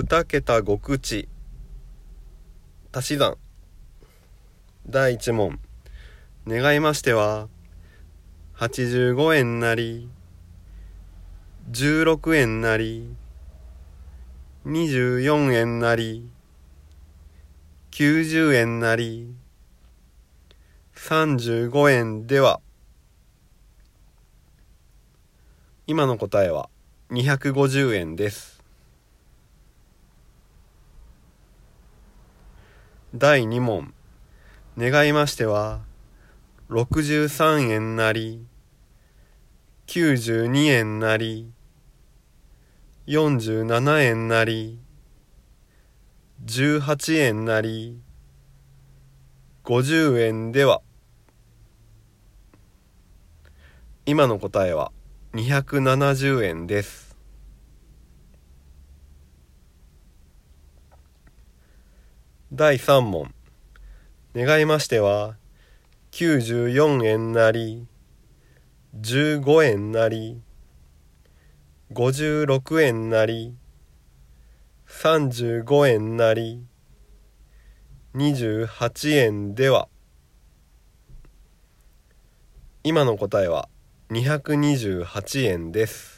二桁極地。足し算。第一問。願いましては85円なり16円なり24円なり90円なり35円では。今の答えは250円です。第2問。願いましては63円なり92円なり47円なり18円なり50円では。今の答えは270円です。第3問。願いましては94円なり15円なり56円なり35円なり28円では。今の答えは228円です。